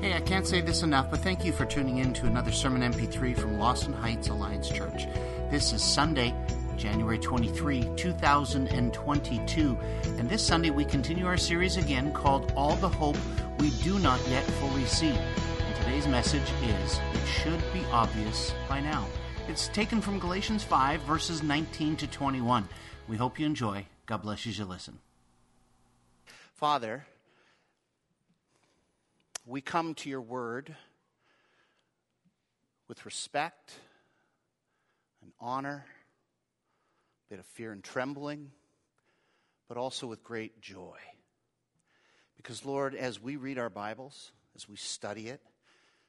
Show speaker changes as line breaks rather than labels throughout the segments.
Hey, I can't say this enough, but thank you for tuning in to another Sermon MP3 from Lawson Heights Alliance Church. This is Sunday, January 23, 2022, and this Sunday we continue our series again called All the Hope We Do Not Yet Fully See. And today's message is It Should Be Obvious by Now. It's taken from Galatians 5, verses 19 to 21. We hope you enjoy. God bless you as you listen. Father, we come to your word with respect and honor, a bit of fear and trembling, but also with great joy. Because, Lord, as we read our Bibles, as we study it,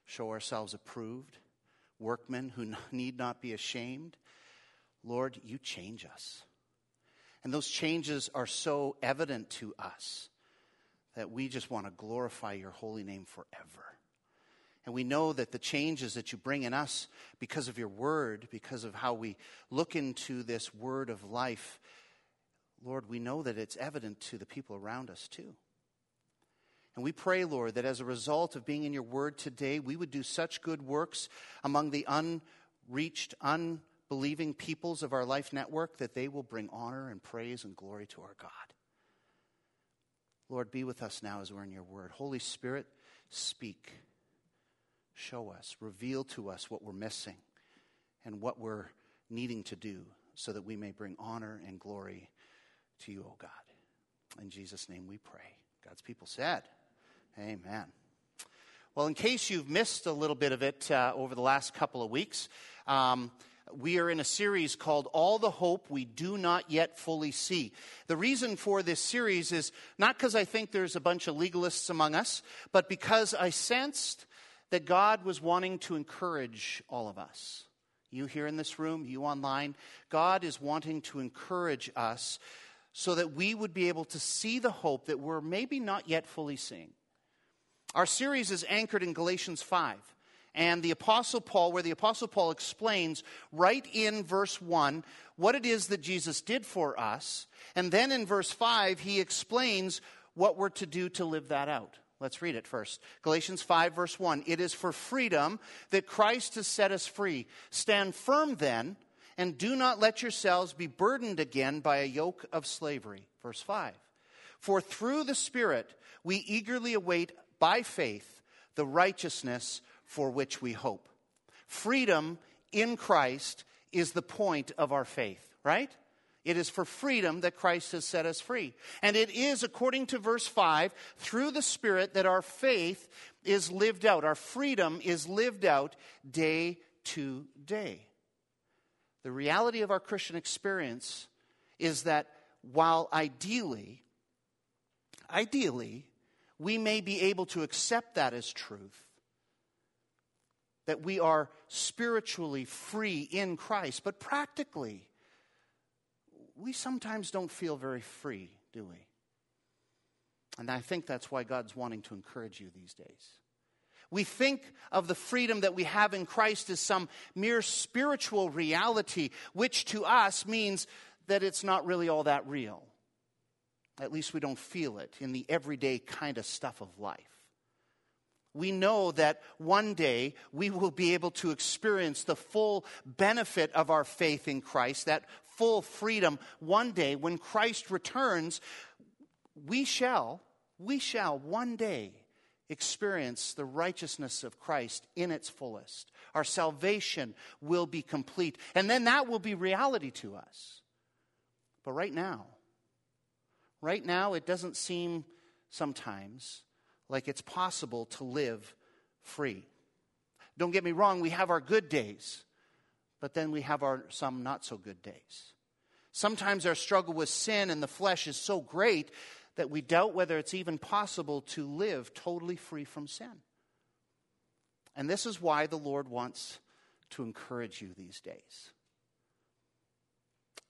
show ourselves approved, workmen who need not be ashamed, Lord, you change us. And those changes are so evident to us that we just want to glorify your holy name forever. And we know that the changes that you bring in us because of your word, because of how we look into this word of life, Lord, we know that it's evident to the people around us too. And we pray, Lord, that as a result of being in your word today, we would do such good works among the unreached, unbelieving peoples of our life network that they will bring honor and praise and glory to our God. Lord, be with us now as we're in your word. Holy Spirit, speak. Show us, reveal to us what we're missing and what we're needing to do so that we may bring honor and glory to you, O God. In Jesus' name we pray. God's people said, Amen. Well, in case you've missed a little bit of it uh, over the last couple of weeks, um, we are in a series called All the Hope We Do Not Yet Fully See. The reason for this series is not because I think there's a bunch of legalists among us, but because I sensed that God was wanting to encourage all of us. You here in this room, you online, God is wanting to encourage us so that we would be able to see the hope that we're maybe not yet fully seeing. Our series is anchored in Galatians 5 and the Apostle Paul, where the Apostle Paul explains right in verse 1 what it is that Jesus did for us. And then in verse 5, he explains what we're to do to live that out. Let's read it first. Galatians 5, verse 1. It is for freedom that Christ has set us free. Stand firm then, and do not let yourselves be burdened again by a yoke of slavery. Verse 5. For through the Spirit we eagerly await by faith the righteousness for which we hope. Freedom in Christ is the point of our faith, right? It is for freedom that Christ has set us free. And it is, according to verse 5, through the Spirit that our faith is lived out. Our freedom is lived out day to day. The reality of our Christian experience is that while ideally, ideally, we may be able to accept that as truth, that we are spiritually free in Christ, but practically, we sometimes don't feel very free, do we? And I think that's why God's wanting to encourage you these days. We think of the freedom that we have in Christ as some mere spiritual reality, which to us means that it's not really all that real. At least we don't feel it in the everyday kind of stuff of life we know that one day we will be able to experience the full benefit of our faith in Christ, that full freedom. One day, when Christ returns, we shall, we shall one day experience the righteousness of Christ in its fullest. Our salvation will be complete. And then that will be reality to us. But right now, right now, it doesn't seem sometimes like it's possible to live free. Don't get me wrong, we have our good days, but then we have our some not so good days. Sometimes our struggle with sin and the flesh is so great that we doubt whether it's even possible to live totally free from sin. And this is why the Lord wants to encourage you these days.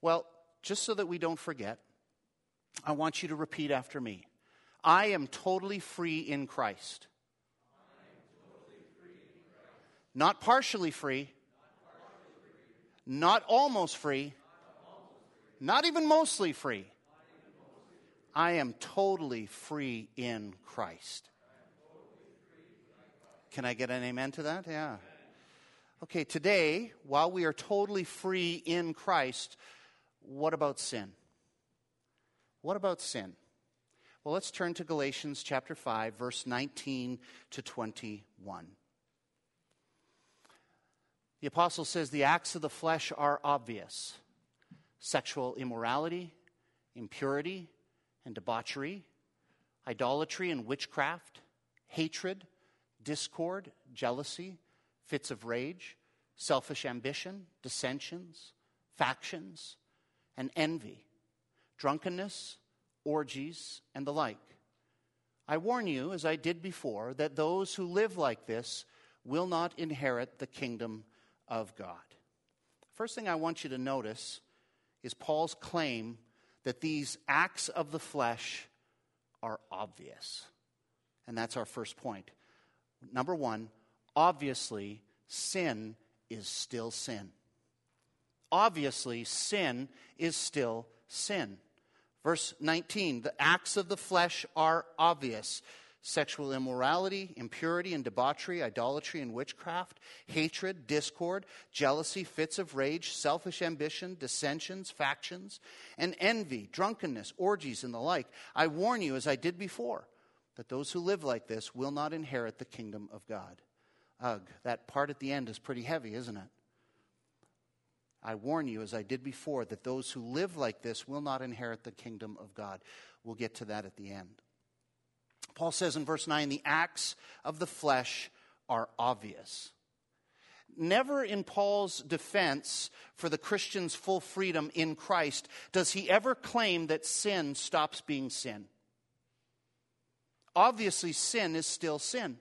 Well, just so that we don't forget, I want you to repeat after me I am totally free in Christ. Not partially free, not almost free, not even mostly free. I am totally free in Christ. Can I get an amen to that? Yeah. Okay, today, while we are totally free in Christ, what about sin? What about sin? Well, let's turn to Galatians chapter 5, verse 19 to 21. The apostle says the acts of the flesh are obvious sexual immorality, impurity and debauchery, idolatry and witchcraft, hatred, discord, jealousy, fits of rage, selfish ambition, dissensions, factions, and envy, drunkenness, orgies, and the like. I warn you, as I did before, that those who live like this will not inherit the kingdom of God. First thing I want you to notice is Paul's claim that these acts of the flesh are obvious. And that's our first point. Number one, obviously, sin is still sin. Obviously, sin is still sin. Verse 19 the acts of the flesh are obvious sexual immorality, impurity and debauchery, idolatry and witchcraft, hatred, discord, jealousy, fits of rage, selfish ambition, dissensions, factions, and envy, drunkenness, orgies, and the like. I warn you, as I did before, that those who live like this will not inherit the kingdom of God. Ugh, that part at the end is pretty heavy, isn't it? I warn you, as I did before, that those who live like this will not inherit the kingdom of God. We'll get to that at the end. Paul says in verse 9, the acts of the flesh are obvious. Never in Paul's defense for the Christian's full freedom in Christ does he ever claim that sin stops being sin. Obviously, sin is still sin.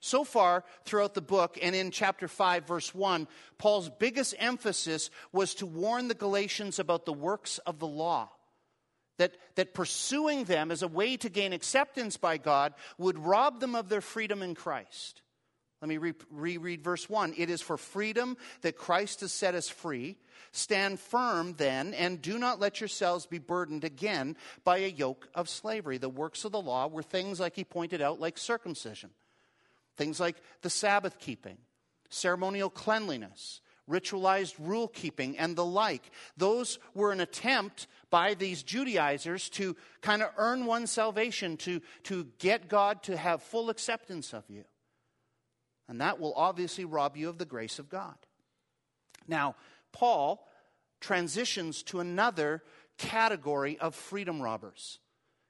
So far throughout the book and in chapter 5, verse 1, Paul's biggest emphasis was to warn the Galatians about the works of the law. That, that pursuing them as a way to gain acceptance by God would rob them of their freedom in Christ. Let me re- reread verse 1. It is for freedom that Christ has set us free. Stand firm then, and do not let yourselves be burdened again by a yoke of slavery. The works of the law were things, like he pointed out, like circumcision Things like the Sabbath keeping, ceremonial cleanliness, ritualized rule keeping, and the like. Those were an attempt by these Judaizers to kind of earn one's salvation, to, to get God to have full acceptance of you. And that will obviously rob you of the grace of God. Now, Paul transitions to another category of freedom robbers.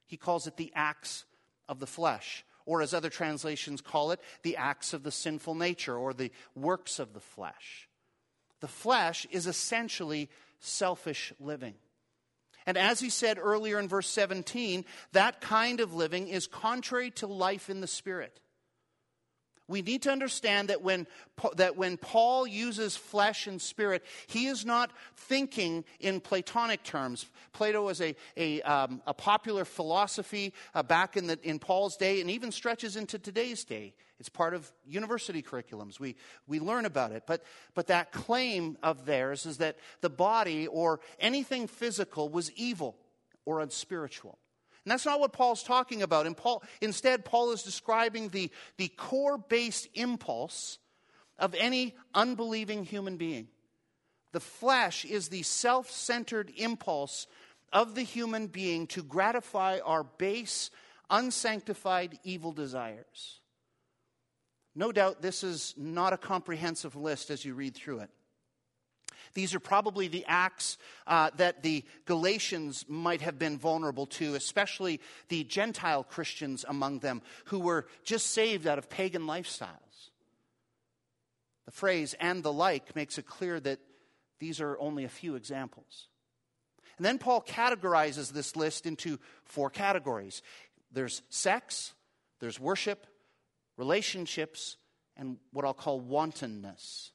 He calls it the acts of the flesh or as other translations call it, the acts of the sinful nature or the works of the flesh. The flesh is essentially selfish living. And as he said earlier in verse 17, that kind of living is contrary to life in the Spirit. We need to understand that when, that when Paul uses flesh and spirit, he is not thinking in Platonic terms. Plato was a, a, um, a popular philosophy uh, back in, the, in Paul's day and even stretches into today's day. It's part of university curriculums. We, we learn about it. But, but that claim of theirs is that the body or anything physical was evil or unspiritual. And that's not what Paul's talking about. And Paul, instead, Paul is describing the, the core based impulse of any unbelieving human being. The flesh is the self centered impulse of the human being to gratify our base, unsanctified evil desires. No doubt this is not a comprehensive list as you read through it. These are probably the acts uh, that the Galatians might have been vulnerable to, especially the Gentile Christians among them who were just saved out of pagan lifestyles. The phrase and the like makes it clear that these are only a few examples. And then Paul categorizes this list into four categories there's sex, there's worship, relationships, and what I'll call wantonness.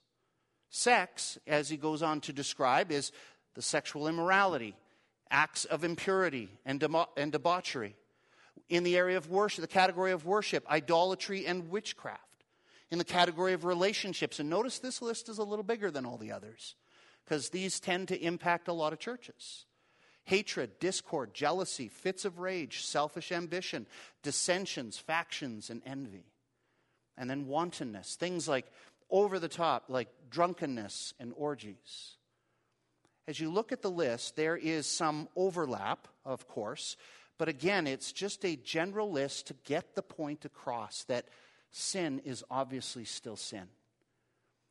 Sex, as he goes on to describe, is the sexual immorality, acts of impurity and, and debauchery. In the area of worship, the category of worship, idolatry and witchcraft. In the category of relationships, and notice this list is a little bigger than all the others, because these tend to impact a lot of churches hatred, discord, jealousy, fits of rage, selfish ambition, dissensions, factions, and envy. And then wantonness, things like over the top, like drunkenness and orgies. As you look at the list, there is some overlap, of course, but again, it's just a general list to get the point across that sin is obviously still sin.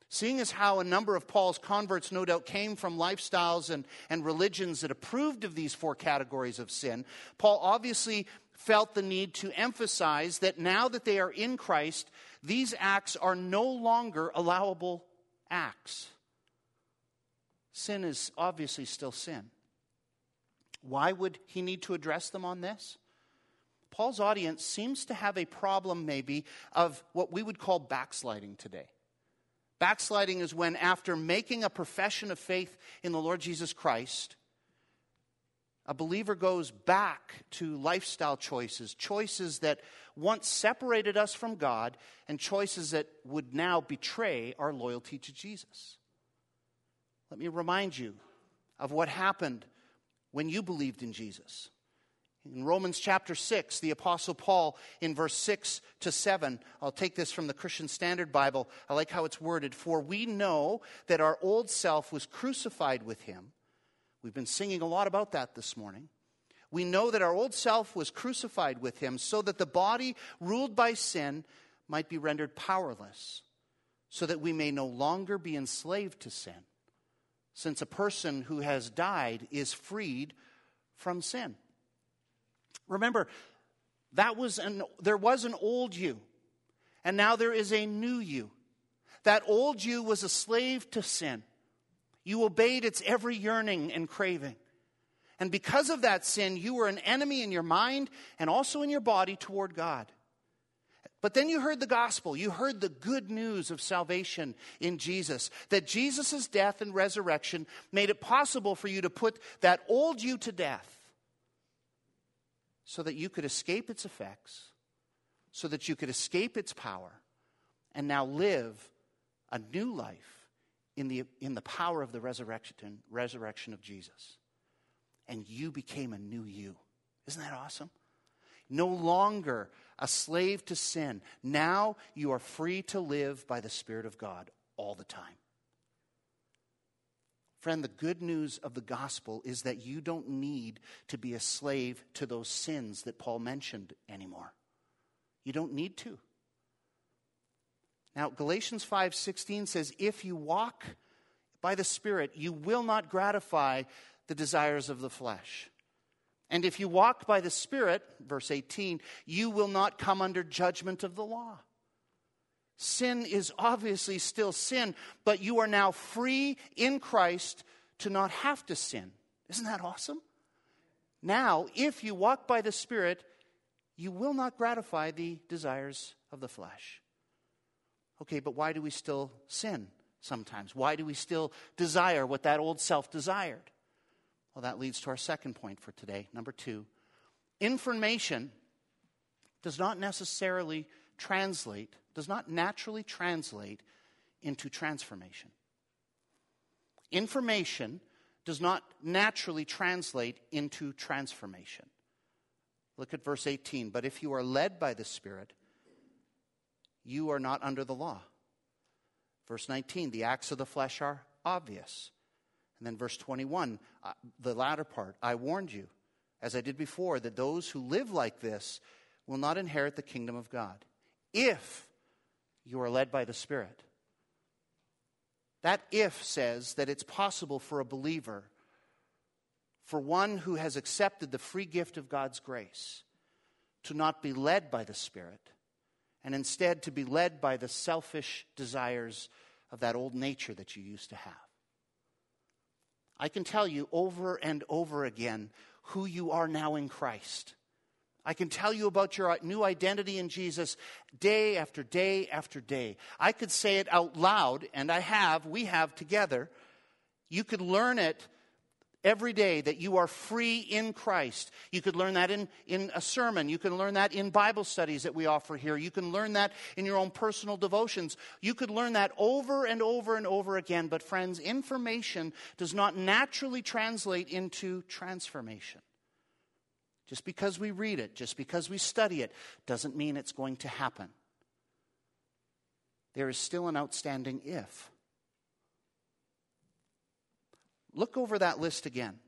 Seeing as how a number of Paul's converts no doubt came from lifestyles and, and religions that approved of these four categories of sin, Paul obviously felt the need to emphasize that now that they are in Christ, these acts are no longer allowable acts. Sin is obviously still sin. Why would he need to address them on this? Paul's audience seems to have a problem, maybe, of what we would call backsliding today. Backsliding is when, after making a profession of faith in the Lord Jesus Christ, a believer goes back to lifestyle choices, choices that once separated us from God, and choices that would now betray our loyalty to Jesus. Let me remind you of what happened when you believed in Jesus. In Romans chapter 6, the Apostle Paul, in verse 6 to 7, I'll take this from the Christian Standard Bible. I like how it's worded. For we know that our old self was crucified with him. We've been singing a lot about that this morning. We know that our old self was crucified with him so that the body ruled by sin might be rendered powerless, so that we may no longer be enslaved to sin, since a person who has died is freed from sin. Remember, that was an, there was an old you, and now there is a new you. That old you was a slave to sin. You obeyed its every yearning and craving. And because of that sin, you were an enemy in your mind and also in your body toward God. But then you heard the gospel. You heard the good news of salvation in Jesus. That Jesus' death and resurrection made it possible for you to put that old you to death so that you could escape its effects, so that you could escape its power, and now live a new life in the, in the power of the resurrection, resurrection of Jesus. And you became a new you. Isn't that awesome? No longer a slave to sin. Now you are free to live by the Spirit of God all the time. Friend, the good news of the gospel is that you don't need to be a slave to those sins that Paul mentioned anymore. You don't need to. Now, Galatians 5:16 says, "If you walk by the Spirit, you will not gratify the desires of the flesh." And if you walk by the Spirit, verse 18, you will not come under judgment of the law. Sin is obviously still sin, but you are now free in Christ to not have to sin. Isn't that awesome? Now, if you walk by the Spirit, you will not gratify the desires of the flesh. Okay, but why do we still sin sometimes? Why do we still desire what that old self desired? Well, that leads to our second point for today. Number two information does not necessarily translate does not naturally translate into transformation. Information does not naturally translate into transformation. Look at verse 18. But if you are led by the Spirit, you are not under the law. Verse 19, the acts of the flesh are obvious. And then verse 21, uh, the latter part, I warned you, as I did before, that those who live like this will not inherit the kingdom of God. If you are led by the Spirit. That if says that it's possible for a believer, for one who has accepted the free gift of God's grace, to not be led by the Spirit, and instead to be led by the selfish desires of that old nature that you used to have. I can tell you over and over again who you are now in Christ. I can tell you about your new identity in Jesus day after day after day. I could say it out loud, and I have, we have together. You could learn it every day that you are free in Christ. You could learn that in, in a sermon. You can learn that in Bible studies that we offer here. You can learn that in your own personal devotions. You could learn that over and over and over again. But, friends, information does not naturally translate into transformation. Just because we read it, just because we study it, doesn't mean it's going to happen. there is still an outstanding if. Look over that list again.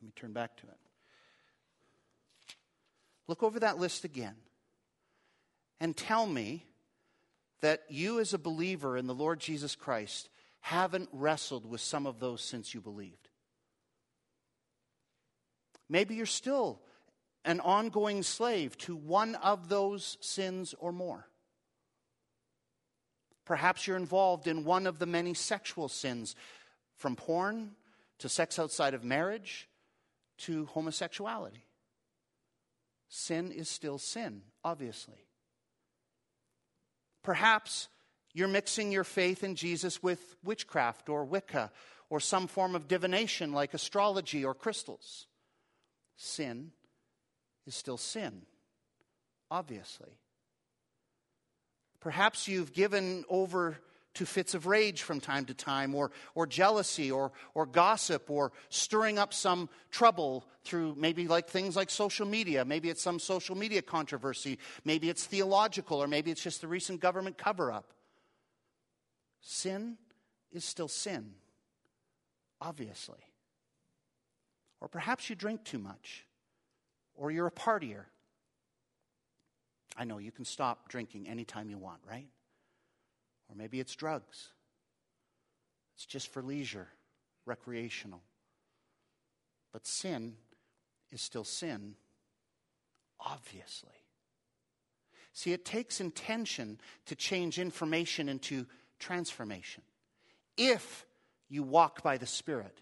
Let me turn back to it. Look over that list again and tell me that you, as a believer in the Lord Jesus Christ, haven't wrestled with some of those since you believed. Maybe you're still an ongoing slave to one of those sins or more. Perhaps you're involved in one of the many sexual sins, from porn to sex outside of marriage to homosexuality. Sin is still sin, obviously. Perhaps you're mixing your faith in Jesus with witchcraft or Wicca or some form of divination like astrology or crystals. Sin is still sin, obviously. Perhaps you've given over to fits of rage from time to time, or, or jealousy, or, or gossip, or stirring up some trouble through maybe like things like social media. Maybe it's some social media controversy. Maybe it's theological, or maybe it's just the recent government cover up. Sin is still sin, obviously. Or perhaps you drink too much, or you're a partier. I know you can stop drinking anytime you want, right? Or maybe it's drugs. It's just for leisure, recreational. But sin is still sin, obviously. See, it takes intention to change information into transformation. If you walk by the Spirit,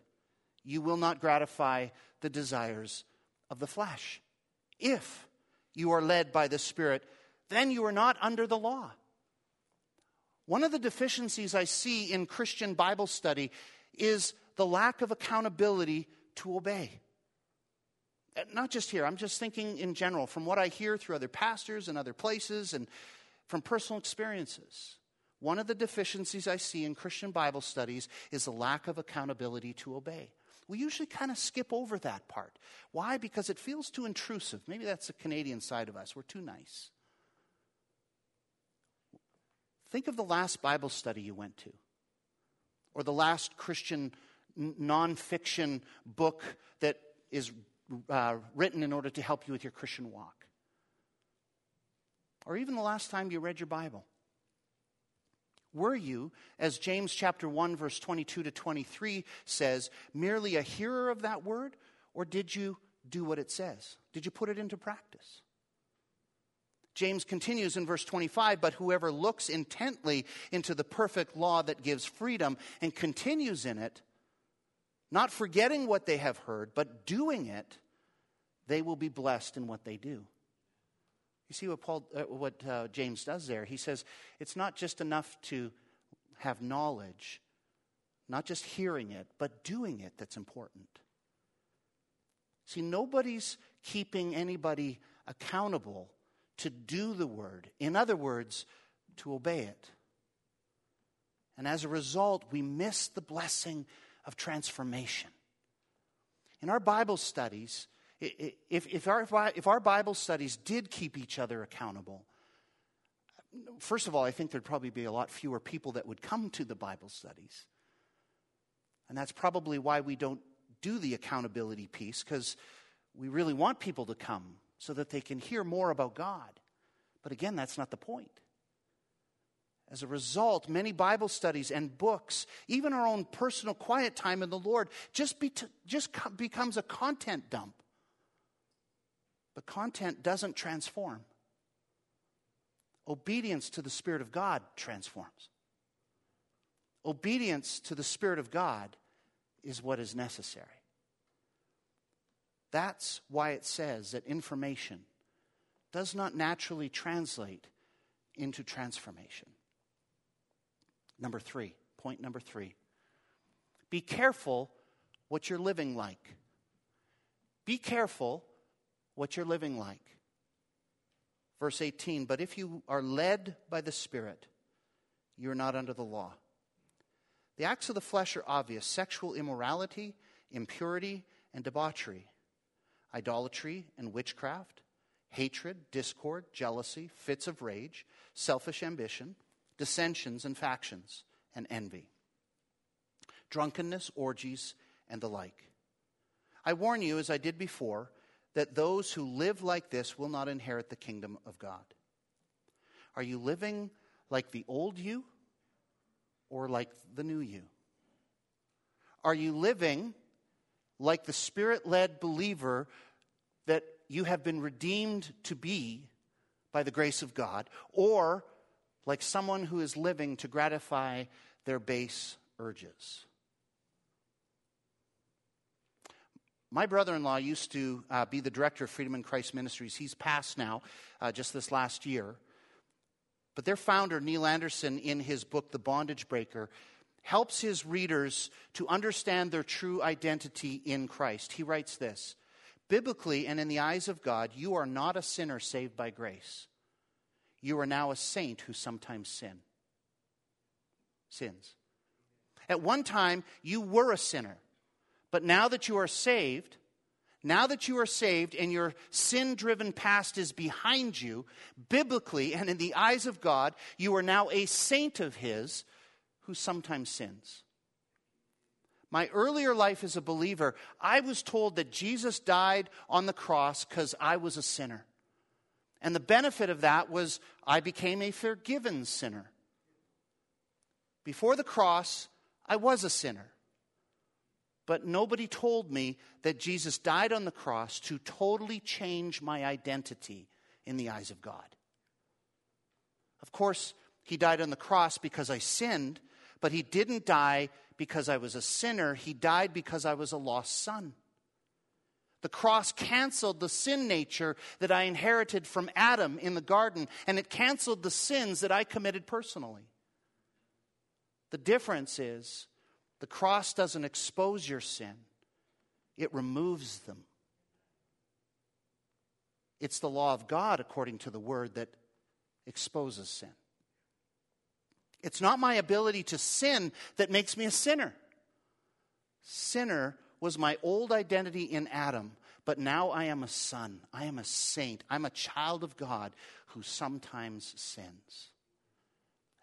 you will not gratify the desires of the flesh. If you are led by the Spirit, then you are not under the law. One of the deficiencies I see in Christian Bible study is the lack of accountability to obey. Uh, not just here, I'm just thinking in general from what I hear through other pastors and other places and from personal experiences. One of the deficiencies I see in Christian Bible studies is the lack of accountability to obey. We usually kind of skip over that part. Why? Because it feels too intrusive. Maybe that's the Canadian side of us. We're too nice. Think of the last Bible study you went to, or the last Christian nonfiction book that is uh, written in order to help you with your Christian walk, or even the last time you read your Bible. Were you, as James chapter 1 verse 22 to 23 says, merely a hearer of that word or did you do what it says? Did you put it into practice? James continues in verse 25, but whoever looks intently into the perfect law that gives freedom and continues in it, not forgetting what they have heard, but doing it, they will be blessed in what they do. You see what, Paul, uh, what uh, James does there? He says it's not just enough to have knowledge, not just hearing it, but doing it that's important. See, nobody's keeping anybody accountable to do the word. In other words, to obey it. And as a result, we miss the blessing of transformation. In our Bible studies, if, if, our, if our Bible studies did keep each other accountable, first of all, I think there'd probably be a lot fewer people that would come to the Bible studies. And that's probably why we don't do the accountability piece, because we really want people to come so that they can hear more about God. But again, that's not the point. As a result, many Bible studies and books, even our own personal quiet time in the Lord, just, be t- just co- becomes a content dump. But content doesn't transform. Obedience to the Spirit of God transforms. Obedience to the Spirit of God is what is necessary. That's why it says that information does not naturally translate into transformation. Number three, point number three be careful what you're living like. Be careful what you're living like. Verse 18, but if you are led by the Spirit, you're not under the law. The acts of the flesh are obvious sexual immorality, impurity, and debauchery idolatry and witchcraft, hatred, discord, jealousy, fits of rage, selfish ambition, dissensions and factions, and envy, drunkenness, orgies, and the like. I warn you, as I did before, that those who live like this will not inherit the kingdom of God. Are you living like the old you or like the new you? Are you living like the spirit led believer that you have been redeemed to be by the grace of God, or like someone who is living to gratify their base urges? My brother in law used to uh, be the director of Freedom in Christ Ministries. He's passed now, uh, just this last year. But their founder, Neil Anderson, in his book, The Bondage Breaker, helps his readers to understand their true identity in Christ. He writes this Biblically and in the eyes of God, you are not a sinner saved by grace. You are now a saint who sometimes sin. Sins. At one time, you were a sinner. But now that you are saved, now that you are saved and your sin driven past is behind you, biblically and in the eyes of God, you are now a saint of His who sometimes sins. My earlier life as a believer, I was told that Jesus died on the cross because I was a sinner. And the benefit of that was I became a forgiven sinner. Before the cross, I was a sinner. But nobody told me that Jesus died on the cross to totally change my identity in the eyes of God. Of course, he died on the cross because I sinned, but he didn't die because I was a sinner. He died because I was a lost son. The cross canceled the sin nature that I inherited from Adam in the garden, and it canceled the sins that I committed personally. The difference is the cross doesn't expose your sin, it removes them. It's the law of God, according to the word, that exposes sin. It's not my ability to sin that makes me a sinner. Sinner was my old identity in Adam, but now I am a son. I am a saint. I'm a child of God who sometimes sins.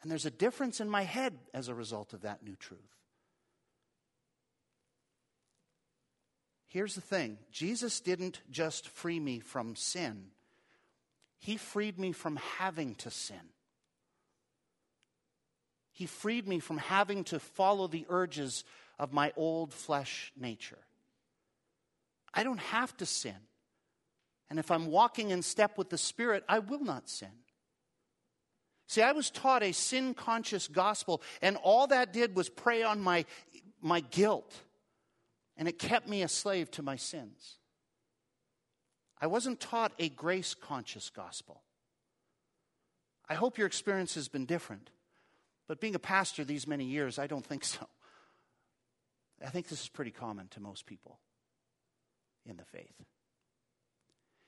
And there's a difference in my head as a result of that new truth. Here's the thing Jesus didn't just free me from sin, He freed me from having to sin. He freed me from having to follow the urges of my old flesh nature. I don't have to sin. And if I'm walking in step with the Spirit, I will not sin. See, I was taught a sin conscious gospel, and all that did was prey on my, my guilt and it kept me a slave to my sins. I wasn't taught a grace conscious gospel. I hope your experience has been different, but being a pastor these many years, I don't think so. I think this is pretty common to most people in the faith.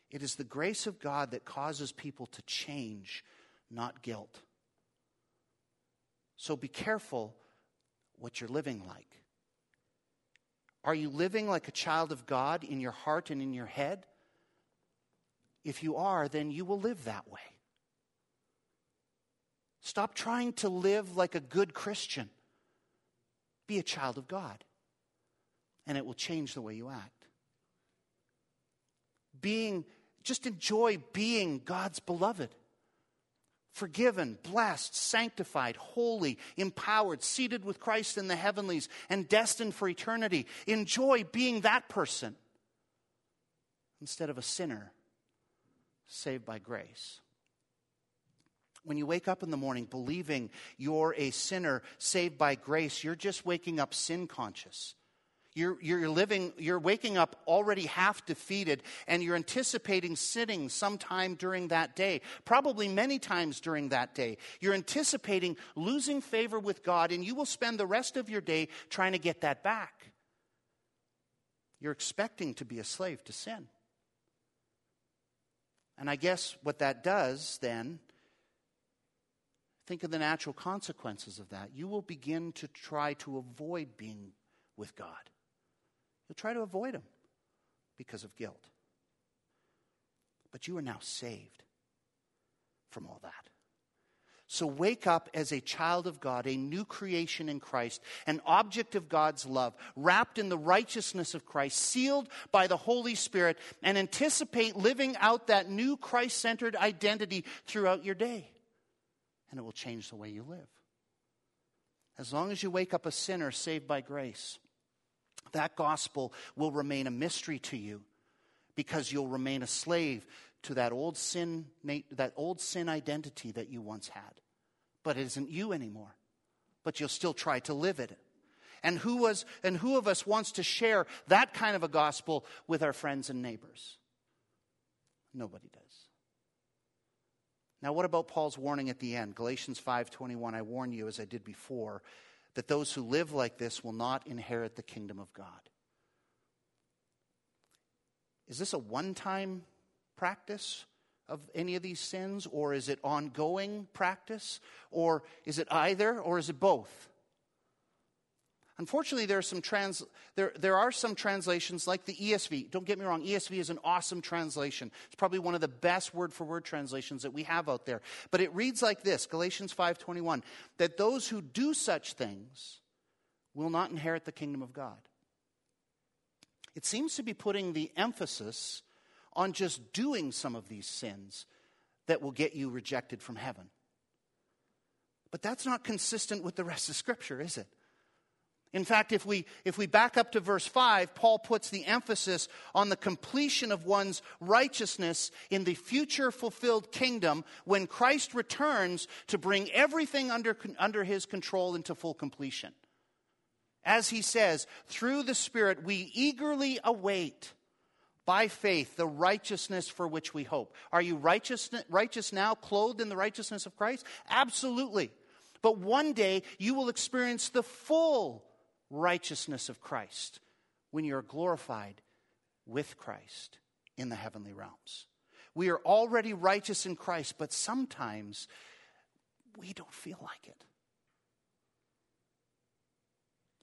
It is the grace of God that causes people to change, not guilt. So be careful what you're living like. Are you living like a child of God in your heart and in your head? If you are, then you will live that way. Stop trying to live like a good Christian. Be a child of God, and it will change the way you act. Being, just enjoy being God's beloved forgiven, blessed, sanctified, holy, empowered, seated with Christ in the heavenlies, and destined for eternity. Enjoy being that person instead of a sinner saved by grace. When you wake up in the morning believing you're a sinner saved by grace, you're just waking up sin conscious. You're, you're living, you're waking up already half defeated, and you're anticipating sitting sometime during that day, probably many times during that day. You're anticipating losing favor with God, and you will spend the rest of your day trying to get that back. You're expecting to be a slave to sin. And I guess what that does then, think of the natural consequences of that. You will begin to try to avoid being with God. You'll try to avoid Him because of guilt. But you are now saved from all that. So wake up as a child of God, a new creation in Christ, an object of God's love, wrapped in the righteousness of Christ, sealed by the Holy Spirit, and anticipate living out that new Christ centered identity throughout your day. And it will change the way you live. As long as you wake up a sinner saved by grace, that gospel will remain a mystery to you because you'll remain a slave to that old sin, that old sin identity that you once had. But it isn't you anymore. But you'll still try to live it. And who was and who of us wants to share that kind of a gospel with our friends and neighbors? Nobody does. Now what about Paul's warning at the end? Galatians 5:21 I warn you as I did before that those who live like this will not inherit the kingdom of God. Is this a one-time practice of any of these sins, or is it ongoing practice, or is it either, or is it both? Unfortunately, there are some trans, there, there are some translations like the ESV. Don't get me wrong, ESV is an awesome translation. It's probably one of the best word for word translations that we have out there. But it reads like this, Galatians 5:21, that those who do such things will not inherit the kingdom of God. It seems to be putting the emphasis on just doing some of these sins that will get you rejected from heaven. But that's not consistent with the rest of Scripture, is it? In fact, if we, if we back up to verse 5, Paul puts the emphasis on the completion of one's righteousness in the future fulfilled kingdom when Christ returns to bring everything under, under his control into full completion. As he says, through the Spirit, we eagerly await by faith the righteousness for which we hope. Are you righteous, righteous now, clothed in the righteousness of Christ? Absolutely. But one day you will experience the full righteousness of Christ when you're glorified with Christ in the heavenly realms. We are already righteous in Christ, but sometimes we don't feel like it.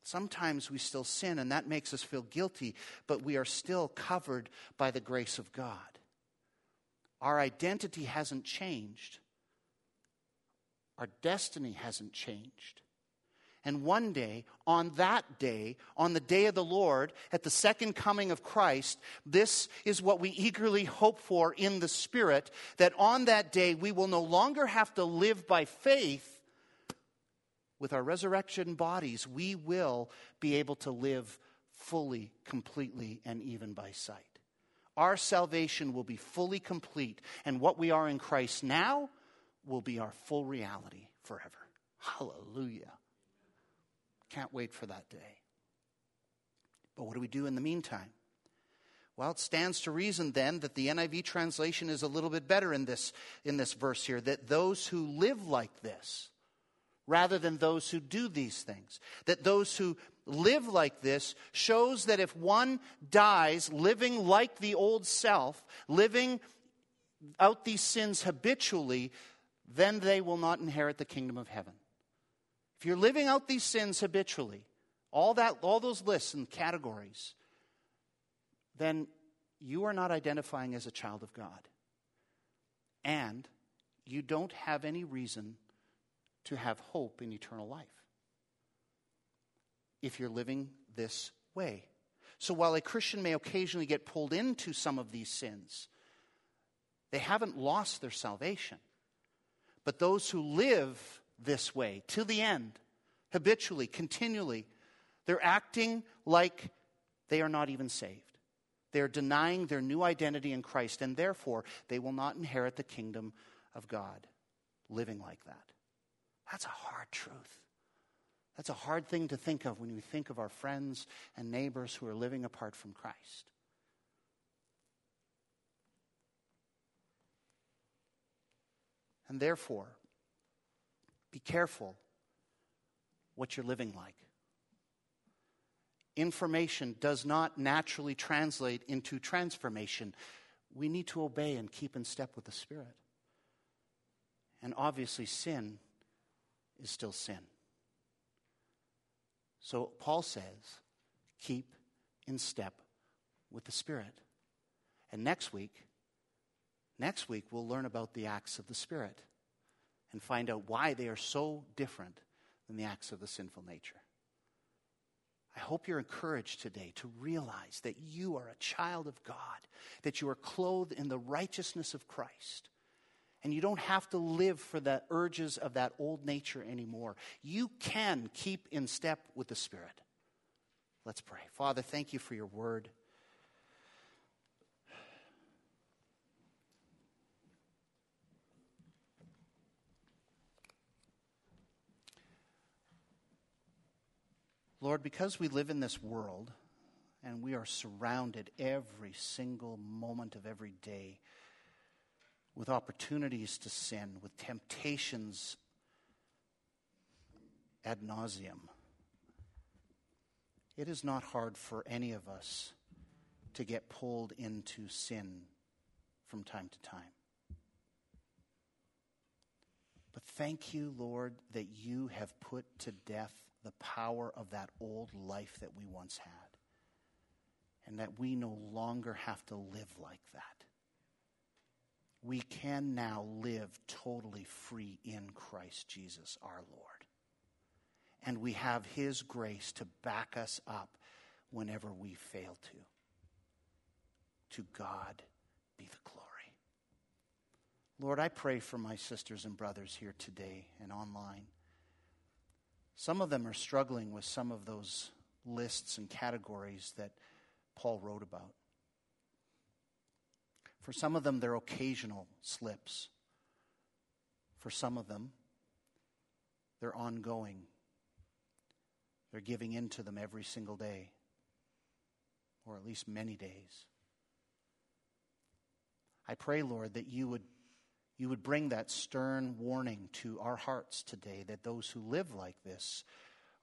Sometimes we still sin, and that makes us feel guilty, but we are still covered by the grace of God. Our identity hasn't changed, our destiny hasn't changed. And one day, on that day, on the day of the Lord, at the second coming of Christ, this is what we eagerly hope for in the Spirit that on that day we will no longer have to live by faith. With our resurrection bodies, we will be able to live fully, completely, and even by sight. Our salvation will be fully complete, and what we are in Christ now will be our full reality forever. Hallelujah. Can't wait for that day. But what do we do in the meantime? Well, it stands to reason then that the NIV translation is a little bit better in this, in this verse here that those who live like this, rather than those who do these things, that those who live like this shows that if one dies living like the old self, living out these sins habitually, then they will not inherit the kingdom of heaven. If you're living out these sins habitually, all that all those lists and categories, then you are not identifying as a child of God. And you don't have any reason to have hope in eternal life if you're living this way. So while a Christian may occasionally get pulled into some of these sins, they haven't lost their salvation. But those who live this way to the end, habitually, continually. They're acting like they are not even saved. They're denying their new identity in Christ, and therefore they will not inherit the kingdom of God living like that. That's a hard truth. That's a hard thing to think of when we think of our friends and neighbors who are living apart from Christ. And therefore, be careful what you're living like. Information does not naturally translate into transformation. We need to obey and keep in step with the Spirit. And obviously, sin is still sin. So, Paul says, keep in step with the Spirit. And next week, Next week, we'll learn about the acts of the Spirit and find out why they are so different than the acts of the sinful nature. I hope you're encouraged today to realize that you are a child of God, that you are clothed in the righteousness of Christ. And you don't have to live for the urges of that old nature anymore. You can keep in step with the Spirit. Let's pray. Father, thank you for your word. Lord, because we live in this world and we are surrounded every single moment of every day with opportunities to sin, with temptations ad nauseum, it is not hard for any of us to get pulled into sin from time to time. But thank you, Lord, that you have put to death the power of that old life that we once had. And that we no longer have to live like that. We can now live totally free in Christ Jesus our Lord. And we have His grace to back us up whenever we fail to. To God be the glory. Lord, I pray for my sisters and brothers here today and online some of them are struggling with some of those lists and categories that Paul wrote about. For some of them, they're occasional slips. For some of them, they're ongoing. They're giving in to them every single day, or at least many days. I pray, Lord, that you would you would bring that stern warning to our hearts today that those who live like this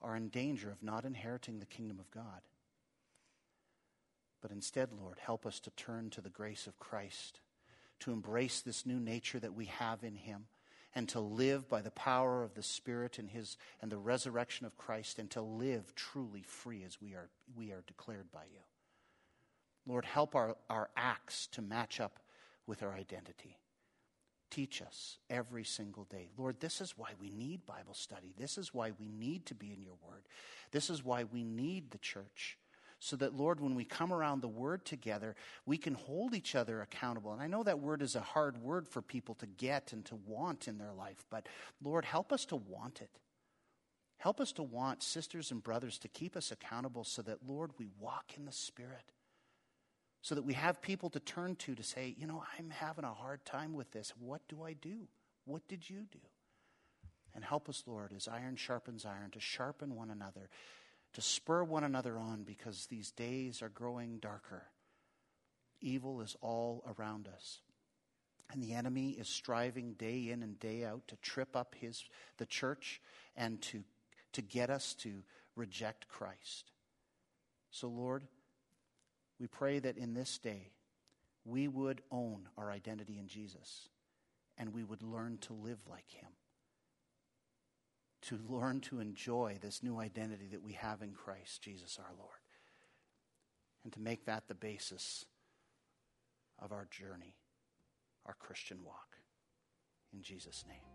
are in danger of not inheriting the kingdom of God. But instead, Lord, help us to turn to the grace of Christ, to embrace this new nature that we have in Him, and to live by the power of the Spirit and His and the resurrection of Christ, and to live truly free as we are we are declared by you. Lord, help our, our acts to match up with our identity. Teach us every single day. Lord, this is why we need Bible study. This is why we need to be in your word. This is why we need the church. So that, Lord, when we come around the word together, we can hold each other accountable. And I know that word is a hard word for people to get and to want in their life, but Lord, help us to want it. Help us to want sisters and brothers to keep us accountable so that, Lord, we walk in the Spirit so that we have people to turn to to say, you know, I'm having a hard time with this. What do I do? What did you do? And help us, Lord, as iron sharpens iron, to sharpen one another, to spur one another on because these days are growing darker. Evil is all around us. And the enemy is striving day in and day out to trip up his, the church and to, to get us to reject Christ. So, Lord, we pray that in this day, we would own our identity in Jesus and we would learn to live like Him. To learn to enjoy this new identity that we have in Christ Jesus our Lord. And to make that the basis of our journey, our Christian walk. In Jesus' name.